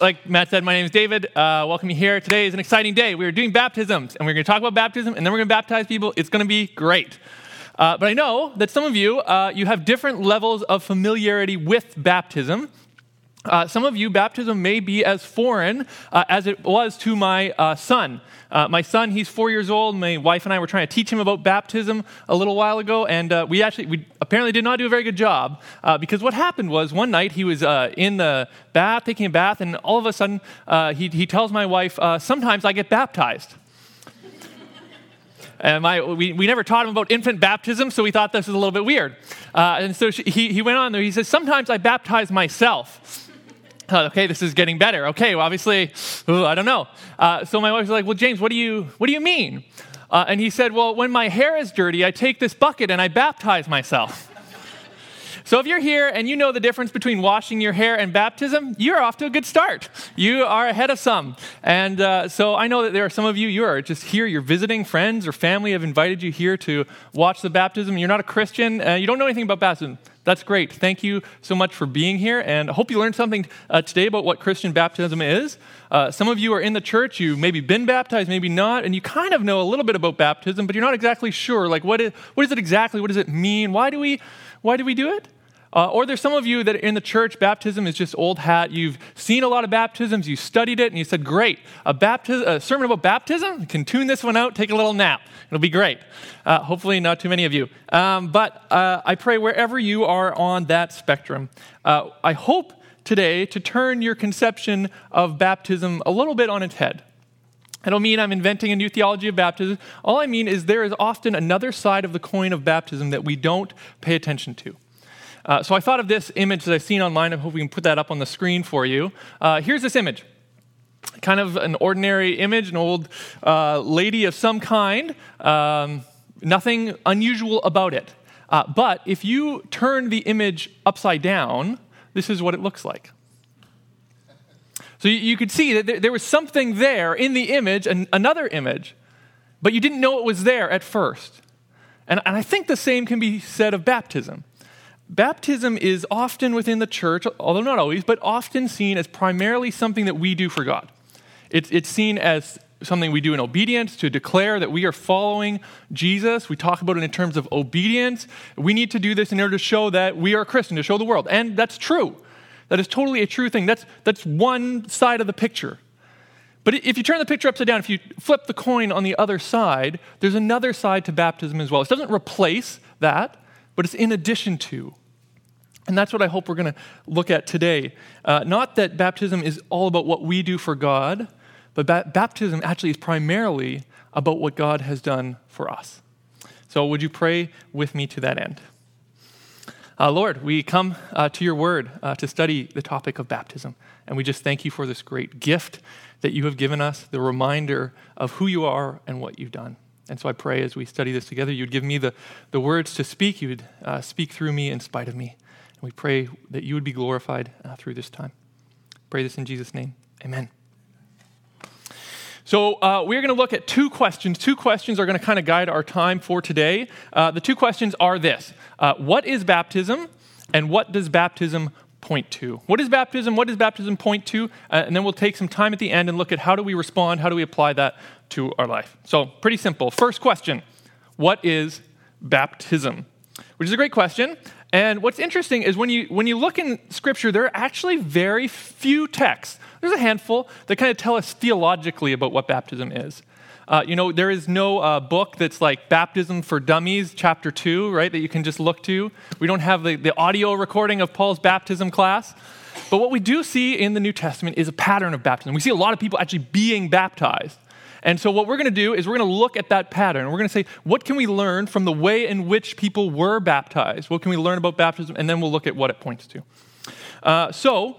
Like Matt said, my name is David. Uh, welcome you here. Today is an exciting day. We're doing baptisms, and we're going to talk about baptism, and then we're going to baptize people. It's going to be great. Uh, but I know that some of you, uh, you have different levels of familiarity with baptism. Uh, some of you, baptism may be as foreign uh, as it was to my uh, son. Uh, my son, he's four years old. My wife and I were trying to teach him about baptism a little while ago, and uh, we actually, we apparently did not do a very good job uh, because what happened was one night he was in the bath, taking a bath, and all of a sudden he, he tells my wife, Sometimes I get baptized. And my, we, we never taught him about infant baptism, so we thought this was a little bit weird. and so she, he, he went on there. He says, Sometimes I baptize myself. Okay, this is getting better. Okay, well, obviously, ooh, I don't know. Uh, so my wife was like, well, James, what do you, what do you mean? Uh, and he said, well, when my hair is dirty, I take this bucket and I baptize myself. So if you're here and you know the difference between washing your hair and baptism, you're off to a good start. You are ahead of some. And uh, so I know that there are some of you, you are just here, you're visiting, friends or family have invited you here to watch the baptism. You're not a Christian, uh, you don't know anything about baptism. That's great. Thank you so much for being here, and I hope you learned something uh, today about what Christian baptism is. Uh, some of you are in the church, you've maybe been baptized, maybe not, and you kind of know a little bit about baptism, but you're not exactly sure. Like, what is, what is it exactly? What does it mean? Why do we, why do, we do it? Uh, or there's some of you that in the church, baptism is just old hat. You've seen a lot of baptisms, you studied it, and you said, Great, a, a sermon about baptism? You can tune this one out, take a little nap. It'll be great. Uh, hopefully, not too many of you. Um, but uh, I pray wherever you are on that spectrum, uh, I hope today to turn your conception of baptism a little bit on its head. I don't mean I'm inventing a new theology of baptism. All I mean is there is often another side of the coin of baptism that we don't pay attention to. Uh, so I thought of this image that I've seen online. I hope we can put that up on the screen for you. Uh, here's this image. Kind of an ordinary image, an old uh, lady of some kind. Um, nothing unusual about it. Uh, but if you turn the image upside down, this is what it looks like. So you, you could see that there, there, was something there in the image, and another image, but you didn't know it was there at first. And, and I think the same can be said of baptism baptism is often within the church, although not always, but often seen as primarily something that we do for God. It's, it's seen as something we do in obedience to declare that we are following Jesus. We talk about it in terms of obedience. We need to do this in order to show that we are a Christian, to show the world. And that's true. That is totally a true thing. That's, that's one side of the picture. But if you turn the picture upside down, if you flip the coin on the other side, there's another side to baptism as well. It doesn't replace that, but it's in addition to. And that's what I hope we're going to look at today. Uh, not that baptism is all about what we do for God, but ba- baptism actually is primarily about what God has done for us. So, would you pray with me to that end? Uh, Lord, we come uh, to your word uh, to study the topic of baptism. And we just thank you for this great gift that you have given us, the reminder of who you are and what you've done. And so I pray as we study this together, you'd give me the, the words to speak. You would uh, speak through me in spite of me. And we pray that you would be glorified uh, through this time. Pray this in Jesus' name. Amen. So, uh, we're going to look at two questions. Two questions are going to kind of guide our time for today. Uh, the two questions are this uh, What is baptism, and what does baptism point to? What is baptism? What does baptism point to? Uh, and then we'll take some time at the end and look at how do we respond, how do we apply that to our life. So, pretty simple. First question What is baptism? Which is a great question. And what's interesting is when you, when you look in Scripture, there are actually very few texts. There's a handful that kind of tell us theologically about what baptism is. Uh, you know, there is no uh, book that's like Baptism for Dummies, chapter 2, right, that you can just look to. We don't have the, the audio recording of Paul's baptism class. But what we do see in the New Testament is a pattern of baptism. We see a lot of people actually being baptized. And so, what we're going to do is we're going to look at that pattern. We're going to say, what can we learn from the way in which people were baptized? What can we learn about baptism? And then we'll look at what it points to. Uh, so,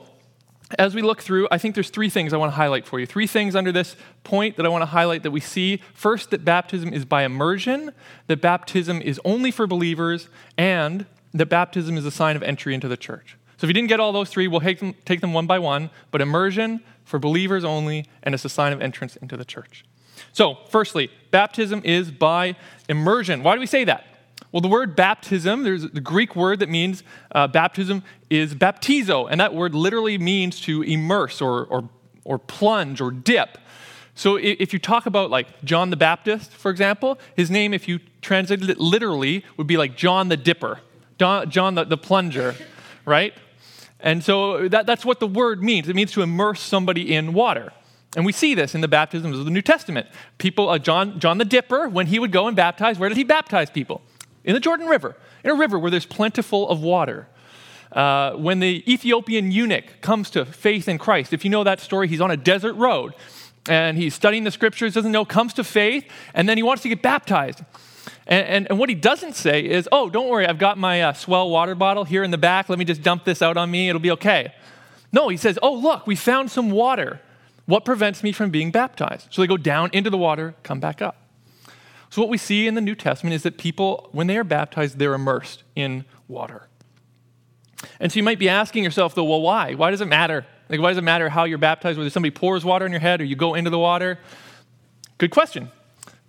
as we look through, I think there's three things I want to highlight for you. Three things under this point that I want to highlight that we see. First, that baptism is by immersion, that baptism is only for believers, and that baptism is a sign of entry into the church. So, if you didn't get all those three, we'll take them, take them one by one. But immersion, for believers only, and it's a sign of entrance into the church. So, firstly, baptism is by immersion. Why do we say that? Well, the word baptism, there's the Greek word that means uh, baptism is baptizo, and that word literally means to immerse or, or, or plunge or dip. So if you talk about like John the Baptist, for example, his name, if you translated it literally, would be like John the Dipper, John the, the plunger, right? And so that, that's what the word means. It means to immerse somebody in water. And we see this in the baptisms of the New Testament. People, uh, John, John the Dipper, when he would go and baptize, where did he baptize people? In the Jordan River, in a river where there's plentiful of water. Uh, when the Ethiopian eunuch comes to faith in Christ, if you know that story, he's on a desert road and he's studying the scriptures, doesn't know, comes to faith, and then he wants to get baptized. And, and, and what he doesn't say is, oh, don't worry, I've got my uh, swell water bottle here in the back. Let me just dump this out on me, it'll be okay. No, he says, oh, look, we found some water. What prevents me from being baptized? So they go down into the water, come back up. So, what we see in the New Testament is that people, when they are baptized, they're immersed in water. And so you might be asking yourself, though, well, why? Why does it matter? Like, why does it matter how you're baptized, whether somebody pours water on your head or you go into the water? Good question.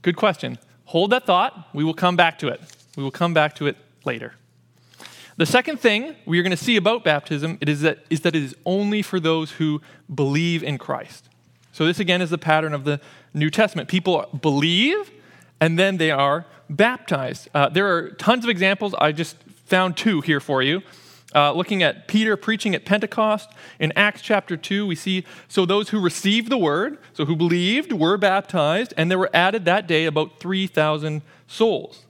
Good question. Hold that thought. We will come back to it. We will come back to it later. The second thing we are going to see about baptism it is, that, is that it is only for those who believe in Christ. So, this again is the pattern of the New Testament. People believe and then they are baptized. Uh, there are tons of examples. I just found two here for you. Uh, looking at Peter preaching at Pentecost in Acts chapter 2, we see so those who received the word, so who believed, were baptized, and there were added that day about 3,000 souls.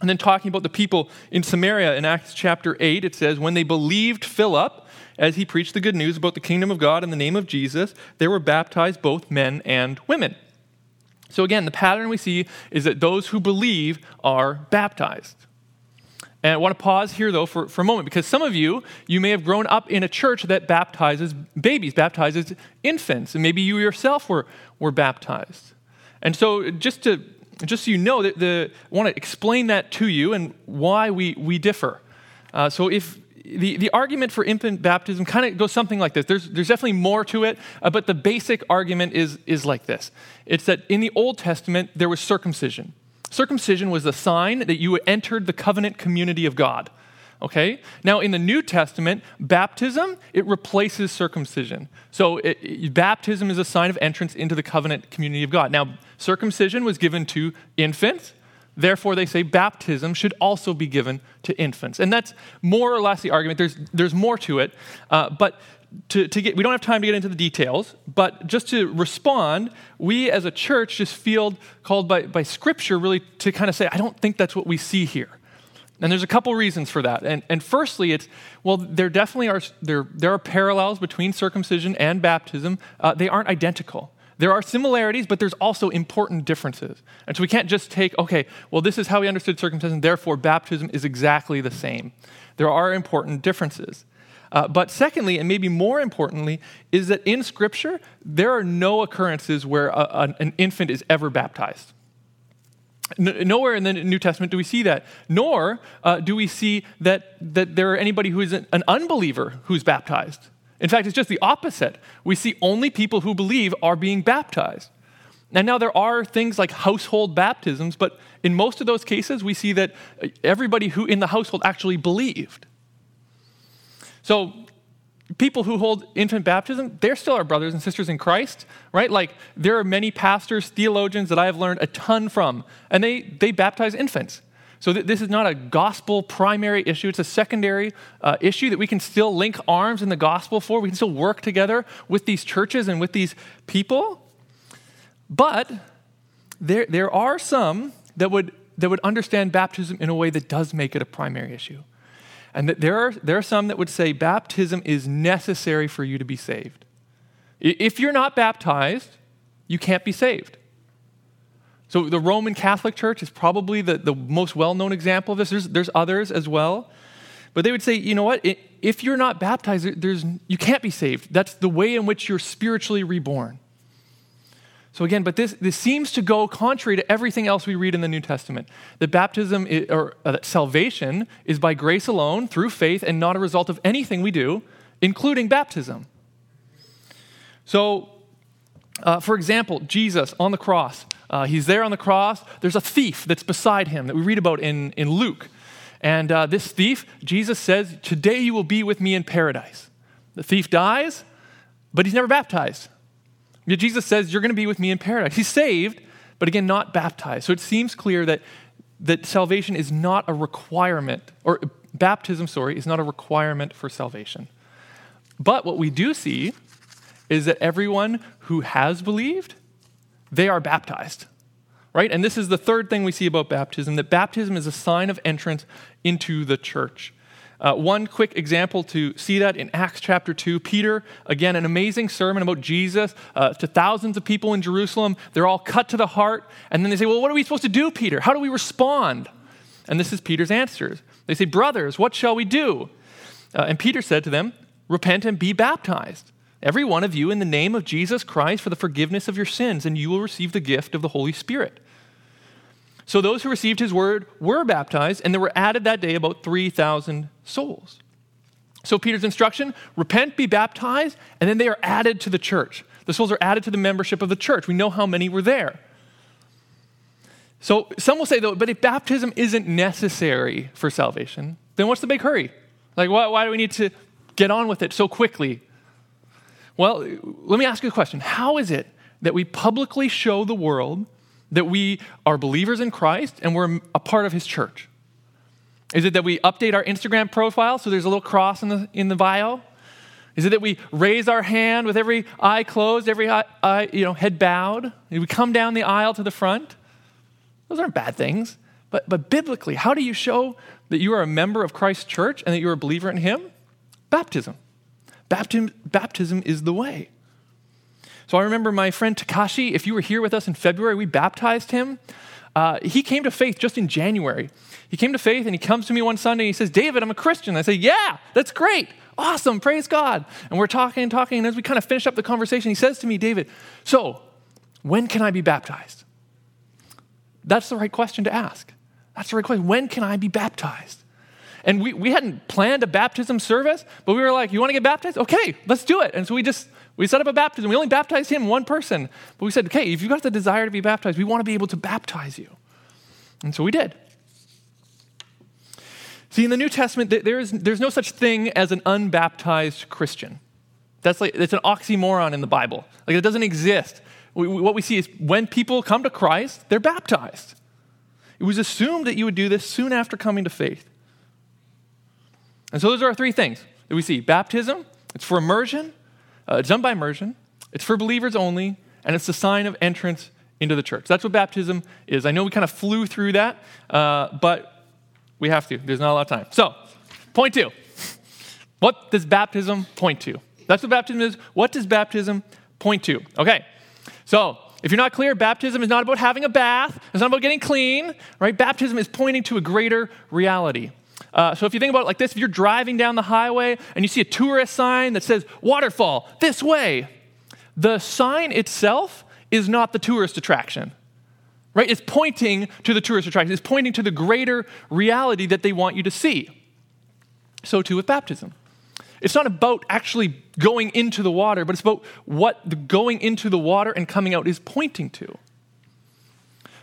And then talking about the people in Samaria in Acts chapter 8, it says, When they believed Philip as he preached the good news about the kingdom of God in the name of Jesus, there were baptized both men and women. So again, the pattern we see is that those who believe are baptized. And I want to pause here, though, for, for a moment, because some of you, you may have grown up in a church that baptizes babies, baptizes infants, and maybe you yourself were, were baptized. And so, just to just so you know, that the, I want to explain that to you and why we, we differ. Uh, so, if the, the argument for infant baptism kind of goes something like this. There's, there's definitely more to it, uh, but the basic argument is, is like this it's that in the Old Testament, there was circumcision. Circumcision was the sign that you entered the covenant community of God. Okay? Now, in the New Testament, baptism, it replaces circumcision. So, it, it, baptism is a sign of entrance into the covenant community of God. Now, circumcision was given to infants. Therefore, they say baptism should also be given to infants. And that's more or less the argument. There's, there's more to it. Uh, but to, to get, we don't have time to get into the details, but just to respond, we as a church just feel called by, by Scripture really to kind of say, I don't think that's what we see here. And there's a couple reasons for that. And, and firstly, it's, well, there definitely are, there, there are parallels between circumcision and baptism. Uh, they aren't identical. There are similarities, but there's also important differences. And so we can't just take, okay, well, this is how we understood circumcision, therefore baptism is exactly the same. There are important differences. Uh, but secondly, and maybe more importantly, is that in Scripture, there are no occurrences where a, an infant is ever baptized. Nowhere in the New Testament do we see that, nor uh, do we see that, that there are anybody who is an unbeliever who's baptized. In fact, it's just the opposite. We see only people who believe are being baptized. And now there are things like household baptisms, but in most of those cases, we see that everybody who in the household actually believed. So, people who hold infant baptism, they're still our brothers and sisters in Christ, right? Like, there are many pastors, theologians that I have learned a ton from, and they, they baptize infants. So, th- this is not a gospel primary issue, it's a secondary uh, issue that we can still link arms in the gospel for. We can still work together with these churches and with these people. But there, there are some that would, that would understand baptism in a way that does make it a primary issue. And that there are, there are some that would say baptism is necessary for you to be saved. If you're not baptized, you can't be saved. So the Roman Catholic Church is probably the, the most well known example of this. There's, there's others as well. But they would say, you know what? If you're not baptized, there's, you can't be saved. That's the way in which you're spiritually reborn. So again, but this, this seems to go contrary to everything else we read in the New Testament. That baptism is, or uh, that salvation is by grace alone, through faith, and not a result of anything we do, including baptism. So, uh, for example, Jesus on the cross, Uh, he's there on the cross. There's a thief that's beside him that we read about in, in Luke. And uh, this thief, Jesus says, Today you will be with me in paradise. The thief dies, but he's never baptized. Yet Jesus says, You're going to be with me in paradise. He's saved, but again, not baptized. So it seems clear that, that salvation is not a requirement, or baptism, sorry, is not a requirement for salvation. But what we do see is that everyone who has believed, they are baptized. Right? And this is the third thing we see about baptism that baptism is a sign of entrance into the church. Uh, one quick example to see that in Acts chapter 2. Peter, again, an amazing sermon about Jesus uh, to thousands of people in Jerusalem. They're all cut to the heart. And then they say, Well, what are we supposed to do, Peter? How do we respond? And this is Peter's answers. They say, Brothers, what shall we do? Uh, and Peter said to them, Repent and be baptized, every one of you, in the name of Jesus Christ for the forgiveness of your sins, and you will receive the gift of the Holy Spirit. So those who received his word were baptized, and there were added that day about 3,000 souls. So Peter's instruction repent, be baptized, and then they are added to the church. The souls are added to the membership of the church. We know how many were there. So some will say, though, but if baptism isn't necessary for salvation, then what's the big hurry? Like, why, why do we need to get on with it so quickly? Well, let me ask you a question How is it that we publicly show the world that we are believers in Christ and we're a part of his church? Is it that we update our Instagram profile so there's a little cross in the, in the bio? Is it that we raise our hand with every eye closed, every eye, you know, head bowed? We come down the aisle to the front? Those aren't bad things. But, but biblically, how do you show that you are a member of Christ's church and that you're a believer in Him? Baptism. Baptism, baptism is the way. So I remember my friend Takashi, if you were here with us in February, we baptized him. Uh, he came to faith just in January. He came to faith and he comes to me one Sunday and he says, David, I'm a Christian. I say, Yeah, that's great. Awesome. Praise God. And we're talking and talking. And as we kind of finish up the conversation, he says to me, David, so when can I be baptized? That's the right question to ask. That's the right question. When can I be baptized? And we, we hadn't planned a baptism service, but we were like, you want to get baptized? Okay, let's do it. And so we just, we set up a baptism. We only baptized him, one person. But we said, okay, if you've got the desire to be baptized, we want to be able to baptize you. And so we did. See, in the New Testament, there is, there's no such thing as an unbaptized Christian. That's like, it's an oxymoron in the Bible. Like, it doesn't exist we, what we see is when people come to Christ, they're baptized. It was assumed that you would do this soon after coming to faith. And so those are our three things that we see baptism, it's for immersion, uh, it's done by immersion, it's for believers only, and it's the sign of entrance into the church. That's what baptism is. I know we kind of flew through that, uh, but we have to. There's not a lot of time. So, point two. What does baptism point to? That's what baptism is. What does baptism point to? Okay, so, if you're not clear, baptism is not about having a bath, it's not about getting clean, right? Baptism is pointing to a greater reality. Uh, so, if you think about it like this, if you're driving down the highway and you see a tourist sign that says waterfall this way, the sign itself is not the tourist attraction, right? It's pointing to the tourist attraction, it's pointing to the greater reality that they want you to see. So, too with baptism. It's not about actually going into the water, but it's about what the going into the water and coming out is pointing to.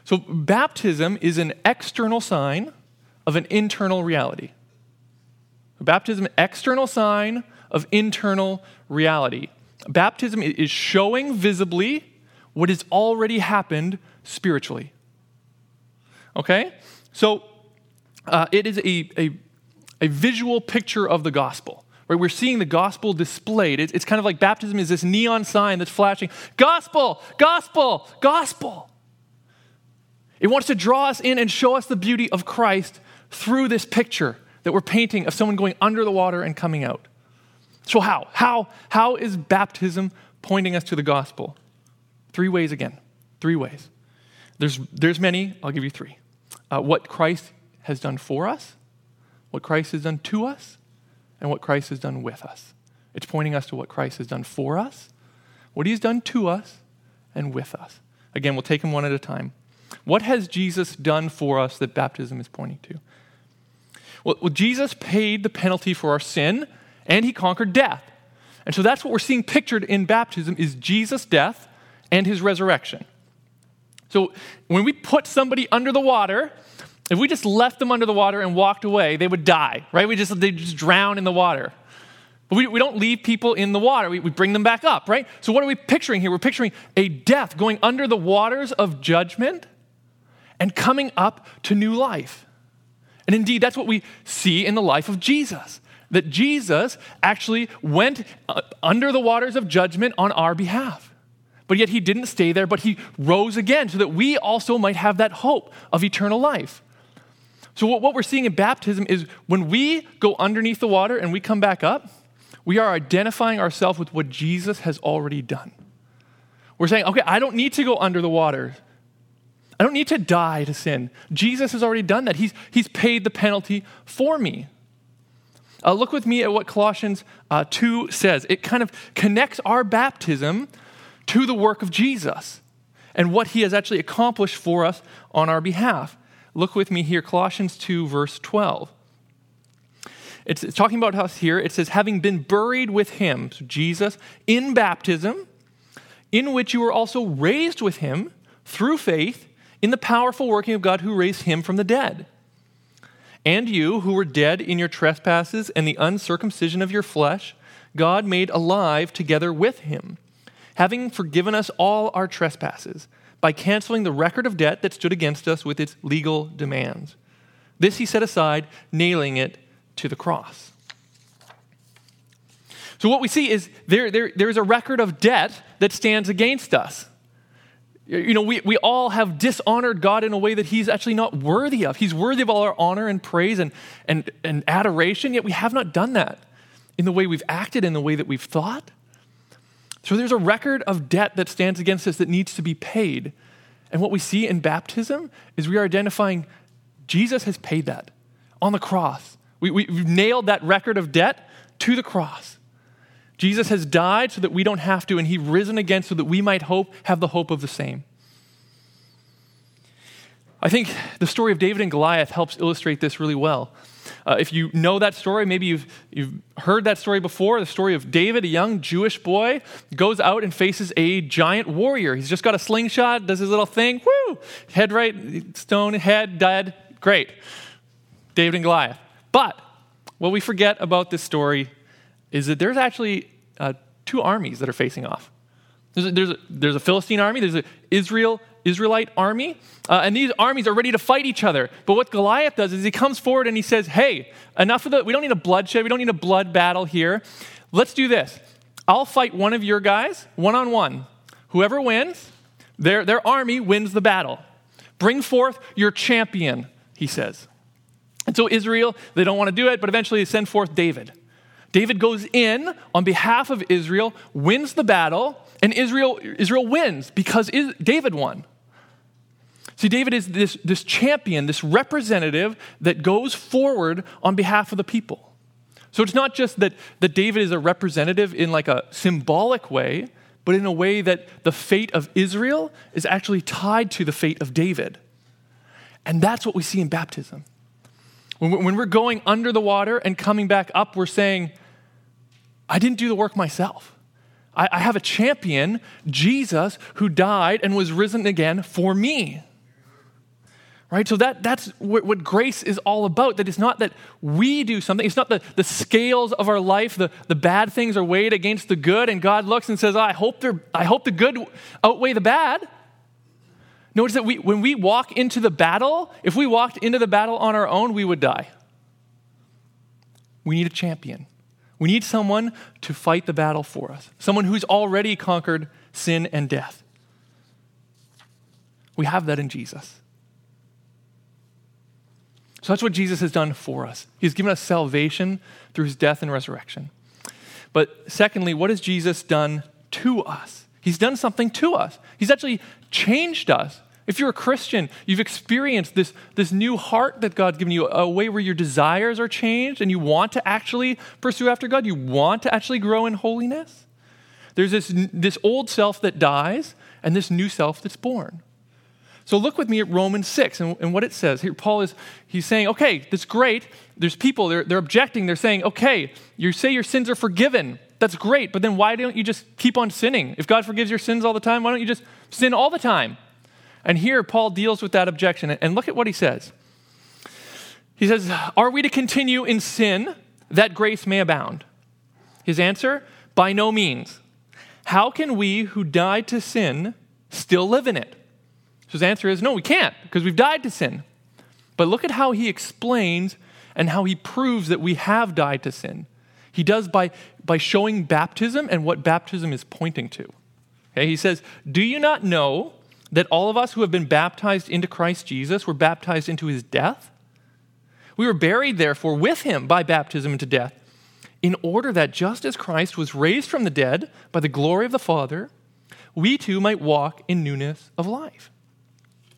So, baptism is an external sign of an internal reality. Baptism, external sign of internal reality. Baptism is showing visibly what has already happened spiritually. Okay? So, uh, it is a, a, a visual picture of the gospel. Right? We're seeing the gospel displayed. It's, it's kind of like baptism is this neon sign that's flashing gospel, gospel, gospel. It wants to draw us in and show us the beauty of Christ through this picture that we're painting of someone going under the water and coming out. So, how? How, how is baptism pointing us to the gospel? Three ways again. Three ways. There's, there's many, I'll give you three. Uh, what Christ has done for us, what Christ has done to us, and what Christ has done with us. It's pointing us to what Christ has done for us, what he's done to us, and with us. Again, we'll take them one at a time. What has Jesus done for us that baptism is pointing to? Well, Jesus paid the penalty for our sin, and he conquered death. And so that's what we're seeing pictured in baptism is Jesus' death and his resurrection. So when we put somebody under the water, if we just left them under the water and walked away, they would die, right? We just, they just drown in the water. But we, we don't leave people in the water, we, we bring them back up, right? So what are we picturing here? We're picturing a death going under the waters of judgment and coming up to new life. And indeed, that's what we see in the life of Jesus. That Jesus actually went uh, under the waters of judgment on our behalf. But yet he didn't stay there, but he rose again so that we also might have that hope of eternal life. So, what, what we're seeing in baptism is when we go underneath the water and we come back up, we are identifying ourselves with what Jesus has already done. We're saying, okay, I don't need to go under the water. I don't need to die to sin. Jesus has already done that. He's, he's paid the penalty for me. Uh, look with me at what Colossians uh, 2 says. It kind of connects our baptism to the work of Jesus and what he has actually accomplished for us on our behalf. Look with me here, Colossians 2, verse 12. It's, it's talking about us here. It says, having been buried with him, so Jesus, in baptism, in which you were also raised with him through faith in the powerful working of God who raised him from the dead. And you, who were dead in your trespasses and the uncircumcision of your flesh, God made alive together with him having forgiven us all our trespasses by canceling the record of debt that stood against us with its legal demands. This he set aside, nailing it to the cross. So, what we see is there, there, there's a record of debt that stands against us. You know, we, we all have dishonored God in a way that He's actually not worthy of. He's worthy of all our honor and praise and, and, and adoration, yet we have not done that in the way we've acted, in the way that we've thought. So there's a record of debt that stands against us that needs to be paid. And what we see in baptism is we are identifying Jesus has paid that on the cross. We, we, have nailed that record of debt to the cross. Jesus has died so that we don't have to, and he risen again so that we might hope, have the hope of the same. I think the story of David and Goliath helps illustrate this really well. Uh, if you know that story, maybe you've, you've heard that story before the story of David, a young Jewish boy, goes out and faces a giant warrior. He's just got a slingshot, does his little thing, whoo, head right, stone, head, dead, great. David and Goliath. But what we forget about this story is that there's actually uh, two armies that are facing off. There's a, there's a, there's a Philistine army, there's an Israel Israelite army, uh, and these armies are ready to fight each other. But what Goliath does is he comes forward and he says, Hey, enough of the, we don't need a bloodshed, we don't need a blood battle here. Let's do this. I'll fight one of your guys one on one. Whoever wins, their, their army wins the battle. Bring forth your champion, he says. And so Israel, they don't want to do it, but eventually they send forth David. David goes in on behalf of Israel, wins the battle, and Israel, Israel wins because David won. See, David is this, this champion, this representative that goes forward on behalf of the people. So it's not just that, that David is a representative in like a symbolic way, but in a way that the fate of Israel is actually tied to the fate of David. And that's what we see in baptism. When, when we're going under the water and coming back up, we're saying, I didn't do the work myself. I, I have a champion, Jesus, who died and was risen again for me. Right? So that, that's what, what, grace is all about that it's not that we do something. It's not the, the scales of our life the, the bad things are weighed against the good and god looks and says i hope, I hope the good outweigh the bad. Notice that we, when we walk into the battle if we walked into the battle on our own we would die. We need a champion we need someone to fight the battle for us someone who's already conquered sin and death we have that in jesus so that's what Jesus has done for us. He's given us salvation through his death and resurrection. But secondly, what has Jesus done to us? He's done something to us. He's actually changed us. If you're a Christian, you've experienced this, this new heart that God's given you, a way where your desires are changed and you want to actually pursue after God. You want to actually grow in holiness. There's this, this old self that dies and this new self that's born. So look with me at Romans 6 and, and, what it says. Here, Paul is he's saying, okay, that's great. There's people, they're, they're objecting. They're saying, okay, you say your sins are forgiven. That's great, but then why don't you just keep on sinning? If God forgives your sins all the time, why don't you just sin all the time? And here, Paul deals with that objection. And look at what he says. He says, Are we to continue in sin that grace may abound? His answer, By no means. How can we who died to sin still live in it? So his answer is, No, we can't, because we've died to sin. But look at how he explains and how he proves that we have died to sin. He does by, by showing baptism and what baptism is pointing to. Okay, he says, Do you not know that all of us who have been baptized into Christ Jesus were baptized into his death? We were buried, therefore, with him by baptism into death, in order that just as Christ was raised from the dead by the glory of the Father, we too might walk in newness of life.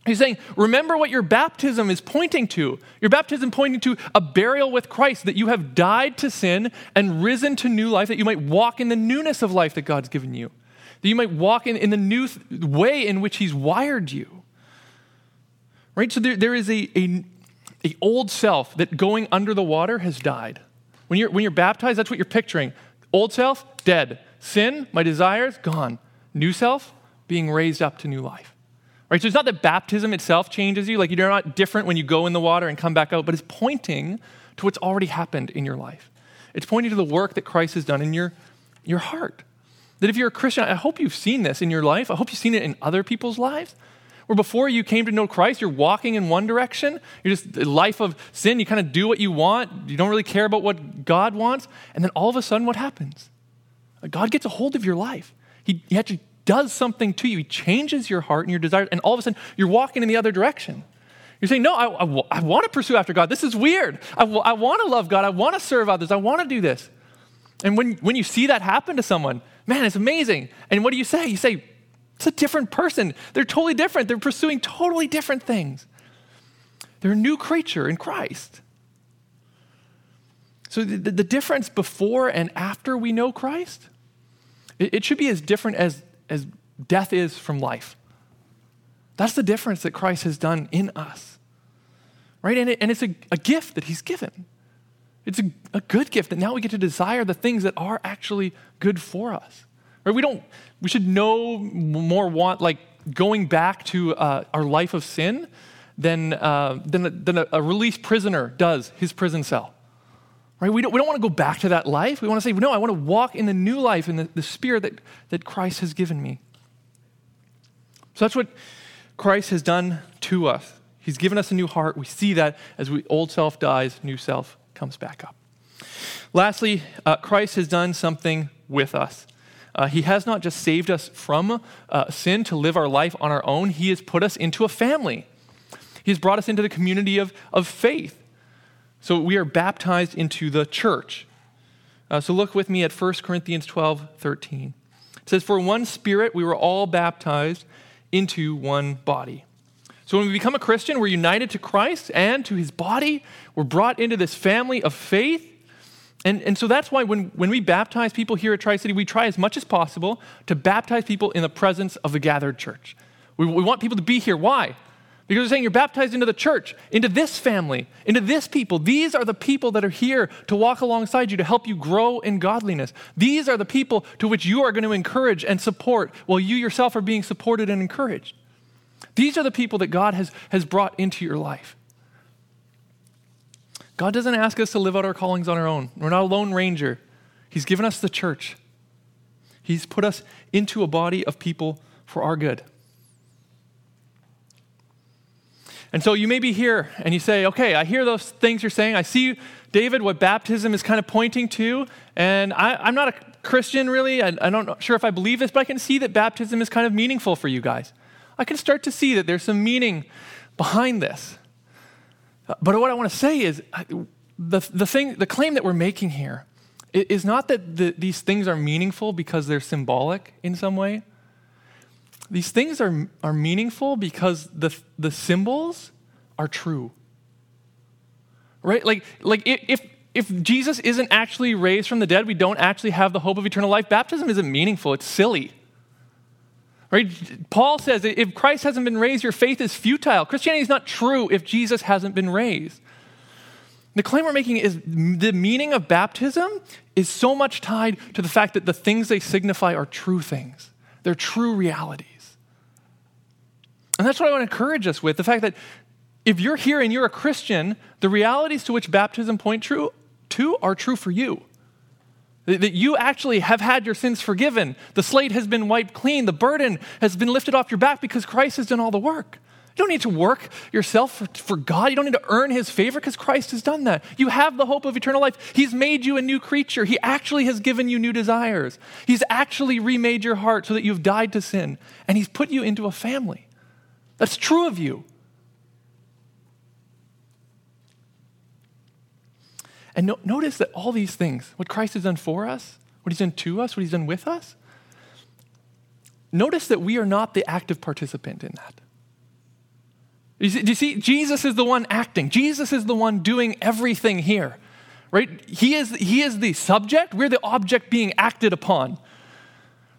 He's saying, remember what your baptism is pointing to. Your baptism pointing to a burial with Christ, that you have died to sin and risen to new life, that you might walk in the newness of life that God's given you that you might walk in, in the new th- way in which He's wired you. Right? So there, there is a, a, a old self that going under the water has died. When you're, when you're baptized, that's what you're picturing. Old self, dead. Sin, my desires, gone. New self, being raised up to new life. Right? So it's not that baptism itself changes you, like you're not different when you go in the water and come back out, but it's pointing to what's already happened in your life. It's pointing to the work that Christ has done in your, your heart. That if you're a Christian, I hope you've seen this in your life. I hope you've seen it in other people's lives. Where before you came to know Christ, you're walking in one direction. You're just a life of sin. You kind of do what you want. You don't really care about what God wants. And then all of a sudden, what happens? God gets a hold of your life. He, he actually does something to you. He changes your heart and your desires. And all of a sudden, you're walking in the other direction. You're saying, No, I, I, I want to pursue after God. This is weird. I, I want to love God. I want to serve others. I want to do this. And when, when you see that happen to someone, man, it's amazing. And what do you say? You say, it's a different person. They're totally different. They're pursuing totally different things. They're a new creature in Christ. So the, the difference before and after we know Christ, it, it should be as different as, as death is from life. That's the difference that Christ has done in us. Right? And, it, and it's a, a gift that he's given. It's a, a good gift that now we get to desire the things that are actually good for us. Right? We don't, we should no more want like going back to uh, our life of sin than, uh, than, a, than a, a released prisoner does his prison cell. Right? We don't, we don't want to go back to that life. We want to say, no, I want to walk in the new life, in the, the spirit that, that Christ has given me. So that's what Christ has done to us. He's given us a new heart. We see that as we old self dies, new self comes back up. Lastly, uh, Christ has done something with us. Uh, he has not just saved us from uh, sin to live our life on our own, He has put us into a family. He has brought us into the community of, of faith. So we are baptized into the church. Uh, so look with me at 1 Corinthians 12 13. It says, For one spirit we were all baptized into one body. So when we become a Christian, we're united to Christ and to his body. We're brought into this family of faith. And, and so that's why when, when we baptize people here at Tri City, we try as much as possible to baptize people in the presence of the gathered church. We, we want people to be here. Why? Because we're saying you're baptized into the church, into this family, into this people. These are the people that are here to walk alongside you, to help you grow in godliness. These are the people to which you are going to encourage and support while you yourself are being supported and encouraged. These are the people that God has, has brought into your life. God doesn't ask us to live out our callings on our own. We're not a lone ranger. He's given us the church, He's put us into a body of people for our good. And so you may be here and you say, okay, I hear those things you're saying. I see, David, what baptism is kind of pointing to. And I, am not a Christian really. I, I'm not sure if I believe this, but I can see that baptism is kind of meaningful for you guys. I can start to see that there's some meaning behind this. But what I want to say is the, the, thing, the claim that we're making here is not that the, these things are meaningful because they're symbolic in some way. These things are, are meaningful because the, the symbols are true. Right? Like, like if, if Jesus isn't actually raised from the dead, we don't actually have the hope of eternal life, baptism isn't meaningful. It's silly. Right? Paul says if Christ hasn't been raised, your faith is futile. Christianity is not true if Jesus hasn't been raised. The claim we're making is the meaning of baptism is so much tied to the fact that the things they signify are true things, they're true realities. And that's what I want to encourage us with the fact that if you're here and you're a Christian, the realities to which baptism point true to are true for you. That you actually have had your sins forgiven. The slate has been wiped clean. The burden has been lifted off your back because Christ has done all the work. You don't need to work yourself for, for God. You don't need to earn his favor because Christ has done that. You have the hope of eternal life. He's made you a new creature. He actually has given you new desires. He's actually remade your heart so that you've died to sin, and he's put you into a family. That's true of you. And no, notice that all these things, what Christ has done for us, what he's done to us, what he's done with us, notice that we are not the active participant in that. Do you see? Jesus is the one acting. Jesus is the one doing everything here, right? He is, he is the subject. We're the object being acted upon,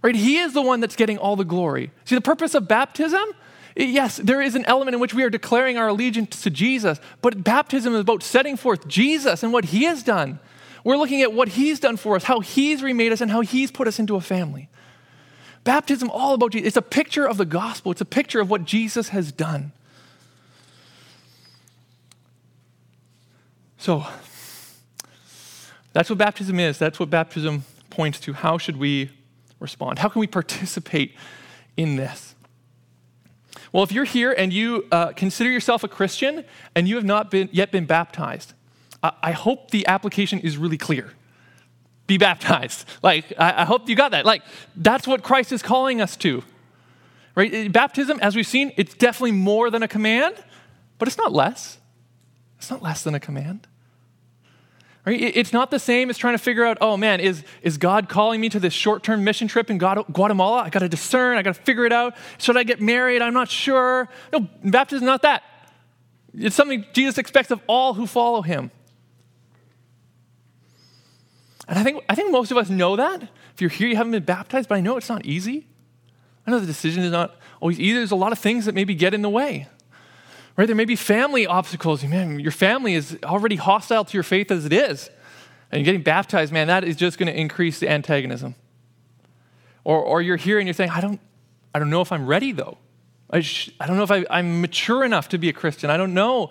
right? He is the one that's getting all the glory. See, the purpose of baptism? Yes, there is an element in which we are declaring our allegiance to Jesus, but baptism is about setting forth Jesus and what he has done. We're looking at what he's done for us, how he's remade us, and how he's put us into a family. Baptism, all about Jesus. It's a picture of the gospel, it's a picture of what Jesus has done. So, that's what baptism is. That's what baptism points to. How should we respond? How can we participate in this? Well, if you're here and you uh, consider yourself a Christian and you have not been, yet been baptized, I, I hope the application is really clear. Be baptized. Like, I, I hope you got that. Like, that's what Christ is calling us to. Right? Baptism, as we've seen, it's definitely more than a command, but it's not less. It's not less than a command. Right? It's not the same as trying to figure out, oh man, is, is God calling me to this short term mission trip in Guatemala? I got to discern, I got to figure it out. Should I get married? I'm not sure. No, baptism is not that. It's something Jesus expects of all who follow him. And I think, I think most of us know that. If you're here, you haven't been baptized, but I know it's not easy. I know the decision is not always easy. There's a lot of things that maybe get in the way. Right? There may be family obstacles. Man, your family is already hostile to your faith as it is. And you're getting baptized, man, that is just going to increase the antagonism. Or, or you're here and you're saying, I don't, I don't know if I'm ready, though. I, sh- I don't know if I, I'm mature enough to be a Christian. I don't know.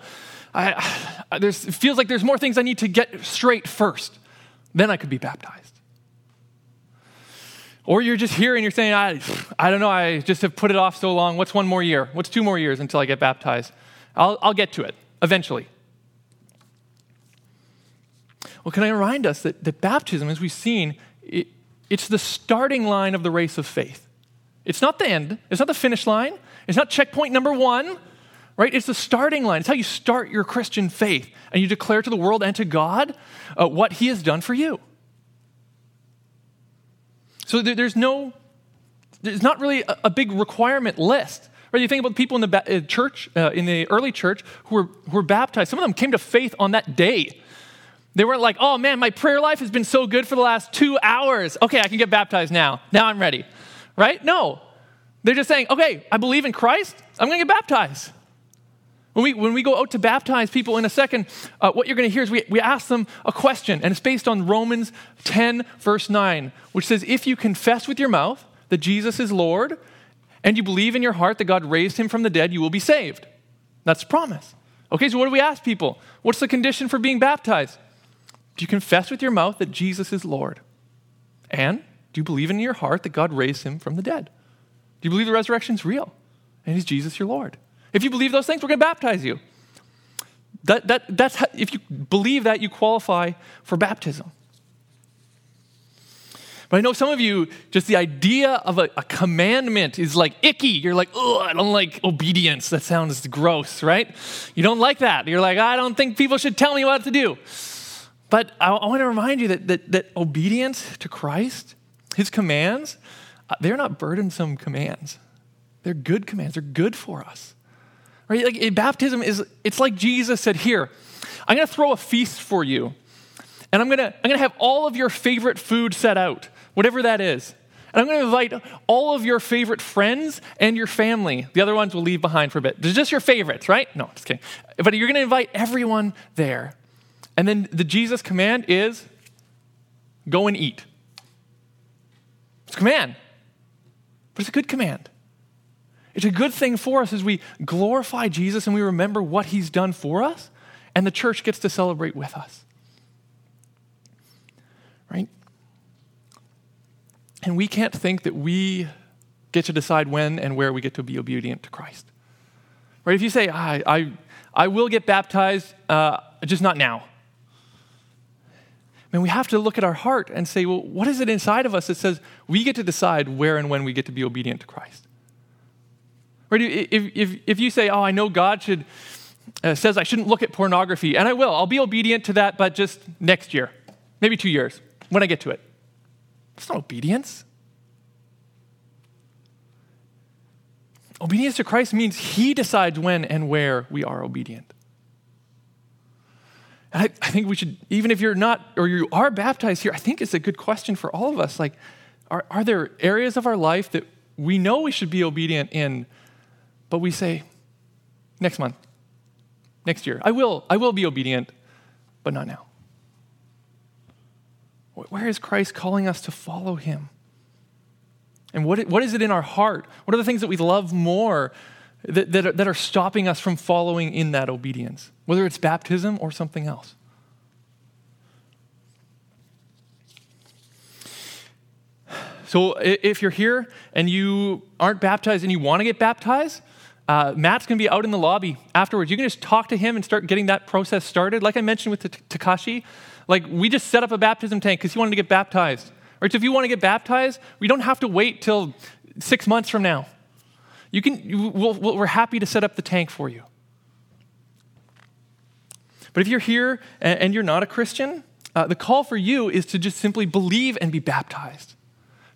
I, I, there's, it feels like there's more things I need to get straight first. Then I could be baptized. Or you're just here and you're saying, I, I don't know, I just have put it off so long. What's one more year? What's two more years until I get baptized? I'll, I'll get to it eventually. Well, can I remind us that, that baptism, as we've seen, it, it's the starting line of the race of faith. It's not the end, it's not the finish line, it's not checkpoint number one, right? It's the starting line. It's how you start your Christian faith and you declare to the world and to God uh, what He has done for you. So there, there's no, there's not really a, a big requirement list. Right? You think about people in the ba- uh, church, uh, in the early church, who were, who were baptized. Some of them came to faith on that day. They weren't like, oh man, my prayer life has been so good for the last two hours. Okay, I can get baptized now. Now I'm ready. Right? No. They're just saying, okay, I believe in Christ. I'm going to get baptized. When we, when we go out to baptize people in a second, uh, what you're going to hear is we, we ask them a question, and it's based on Romans 10, verse 9, which says, If you confess with your mouth that Jesus is Lord and you believe in your heart that God raised him from the dead, you will be saved. That's a promise. Okay, so what do we ask people? What's the condition for being baptized? Do you confess with your mouth that Jesus is Lord? And do you believe in your heart that God raised him from the dead? Do you believe the resurrection is real? And is Jesus your Lord? If you believe those things, we're going to baptize you. That, that, that's how, if you believe that, you qualify for baptism. But I know some of you, just the idea of a, a commandment is like icky. You're like, oh, I don't like obedience. That sounds gross, right? You don't like that. You're like, I don't think people should tell me what to do. But I, I want to remind you that, that, that obedience to Christ, his commands, uh, they're not burdensome commands. They're good commands. They're good for us. Right? Like baptism is, it's like Jesus said, here, I'm going to throw a feast for you. And I'm to, I'm going to have all of your favorite food set out whatever that is. And I'm going to invite all of your favorite friends and your family. The other ones we'll leave behind for a bit. They're just your favorites, right? No, just kidding. But you're going to invite everyone there. And then the Jesus command is go and eat. It's a command, but it's a good command. It's a good thing for us as we glorify Jesus and we remember what he's done for us, and the church gets to celebrate with us. And we can't think that we get to decide when and where we get to be obedient to Christ. Right? If you say, I, I, I will get baptized, uh, just not now. I mean, we have to look at our heart and say, well, what is it inside of us that says we get to decide where and when we get to be obedient to Christ? Right? If, if, if you say, oh, I know God should, uh, says I shouldn't look at pornography, and I will, I'll be obedient to that, but just next year, maybe two years, when I get to it. That's not obedience. Obedience to Christ means He decides when and where we are obedient. I, I, think we should, even if you're not, or you are baptized here, I think it's a good question for all of us. Like, are, are there areas of our life that we know we should be obedient in, but we say, next month, next year, I will, I will be obedient, but not now? Where is Christ calling us to follow him? And what, what is it in our heart? What are the things that we love more that, that, are, that are stopping us from following in that obedience, whether it's baptism or something else. So if you're here and you aren't baptized and you want to get baptized, uh, Matt's going to be out in the lobby afterwards. You can just talk to him and start getting that process started. Like I mentioned with Takashi, like we just set up a baptism tank because he wanted to get baptized. Right? So if you want to get baptized, we don't have to wait till six months from now. You can, we'll, we're happy to set up the tank for you. But if you're here and, you're not a Christian, uh, the call for you is to just simply believe and be baptized,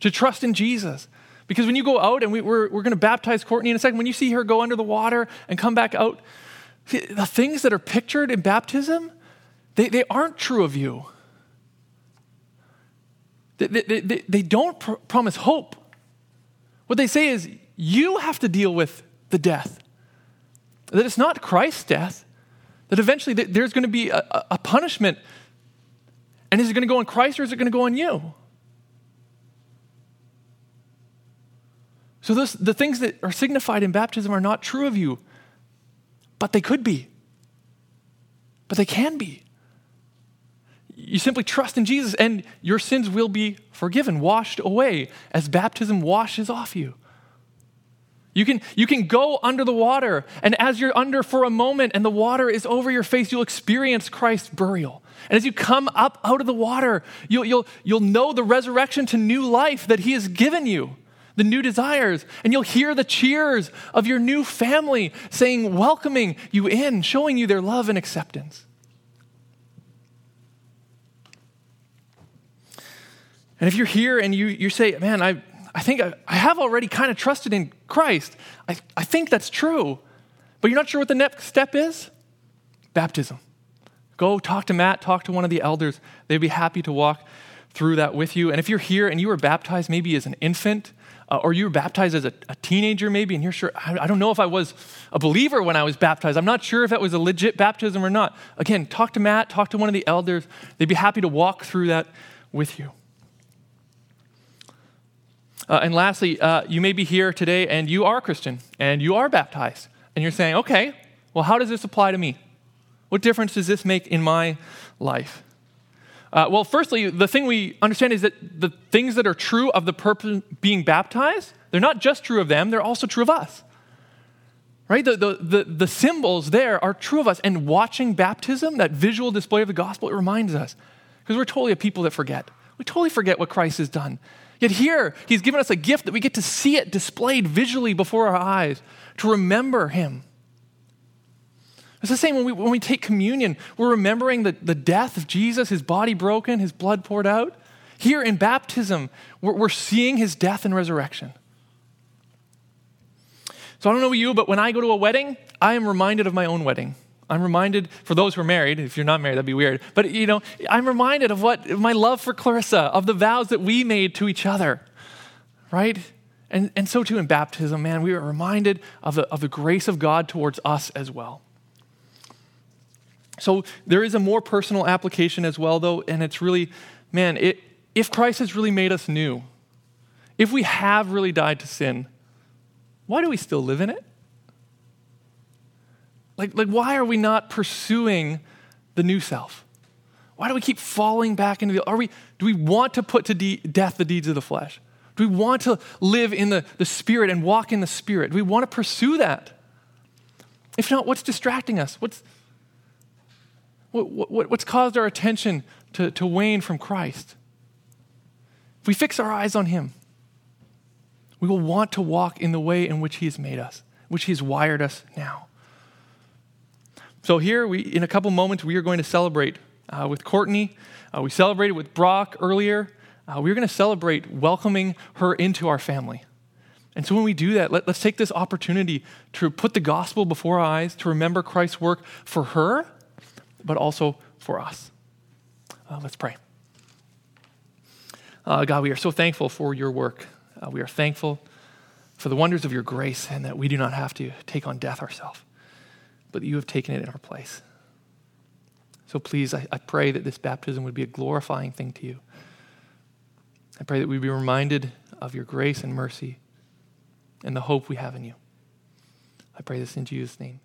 to trust in Jesus. Because when you go out, and we, we're, we're going to baptize Courtney in a second, when you see her go under the water and come back out, the things that are pictured in baptism, they, they aren't true of you. They, they, they, they don't pr- promise hope. What they say is, you have to deal with the death. That it's not Christ's death, that eventually there's going to be a, a punishment. And is it going to go on Christ or is it going to go on you? So, those, the things that are signified in baptism are not true of you, but they could be. But they can be. You simply trust in Jesus, and your sins will be forgiven, washed away, as baptism washes off you. You can, you can go under the water, and as you're under for a moment and the water is over your face, you'll experience Christ's burial. And as you come up out of the water, you'll, you'll, you'll know the resurrection to new life that He has given you, the new desires. And you'll hear the cheers of your new family saying, welcoming you in, showing you their love and acceptance. And if you're here and you, you say, man, I, I think I, I have already kind of trusted in Christ. I, I think that's true. But you're not sure what the next step is? Baptism. Go talk to Matt, talk to one of the elders. They'd be happy to walk through that with you. And if you're here and you were baptized maybe as an infant, uh, or you were baptized as a, a, teenager maybe, and you're sure, I, I don't know if I was a believer when I was baptized. I'm not sure if that was a legit baptism or not. Again, talk to Matt, talk to one of the elders. They'd be happy to walk through that with you. Uh, and lastly, uh, you may be here today and you are Christian and you are baptized. And you're saying, okay, well, how does this apply to me? What difference does this make in my life? Uh, well, firstly, the thing we understand is that the things that are true of the person being baptized, they're not just true of them, they're also true of us. Right? The, the, the, the symbols there are true of us. And watching baptism, that visual display of the gospel, it reminds us. Because we're totally a people that forget. We totally forget what Christ has done. Yet here, he's given us a gift that we get to see it displayed visually before our eyes, to remember him. It's the same when we, when we take communion, we're remembering the, the death of Jesus, his body broken, his blood poured out. Here in baptism, we're, we're seeing his death and resurrection. So I don't know you, but when I go to a wedding, I am reminded of my own wedding. I'm reminded, for those who are married, if you're not married, that'd be weird, but you know, I'm reminded of what my love for Clarissa, of the vows that we made to each other, right? And, and so too in baptism, man, we are reminded of the, of the grace of God towards us as well. So there is a more personal application as well, though, and it's really, man, it, if Christ has really made us new, if we have really died to sin, why do we still live in it? Like, like why are we not pursuing the new self? Why do we keep falling back into the are we do we want to put to de- death the deeds of the flesh? Do we want to live in the, the spirit and walk in the spirit? Do we want to pursue that? If not, what's distracting us? What's what, what, what's caused our attention to, to wane from Christ? If we fix our eyes on Him, we will want to walk in the way in which He has made us, which He has wired us now. So, here, we, in a couple moments, we are going to celebrate uh, with Courtney. Uh, we celebrated with Brock earlier. Uh, we're going to celebrate welcoming her into our family. And so when we do that, let, us take this opportunity to put the gospel before our eyes, to remember Christ's work for her, but also for us. Uh, let's pray. Uh, God, we are so thankful for your work. Uh, we are thankful for the wonders of your grace and that we do not have to take on death ourselves, but you have taken it in our place. So please, I, I pray that this baptism would be a glorifying thing to you. I pray that we be reminded of your grace and mercy and the hope we have in you. I pray this in Jesus' name.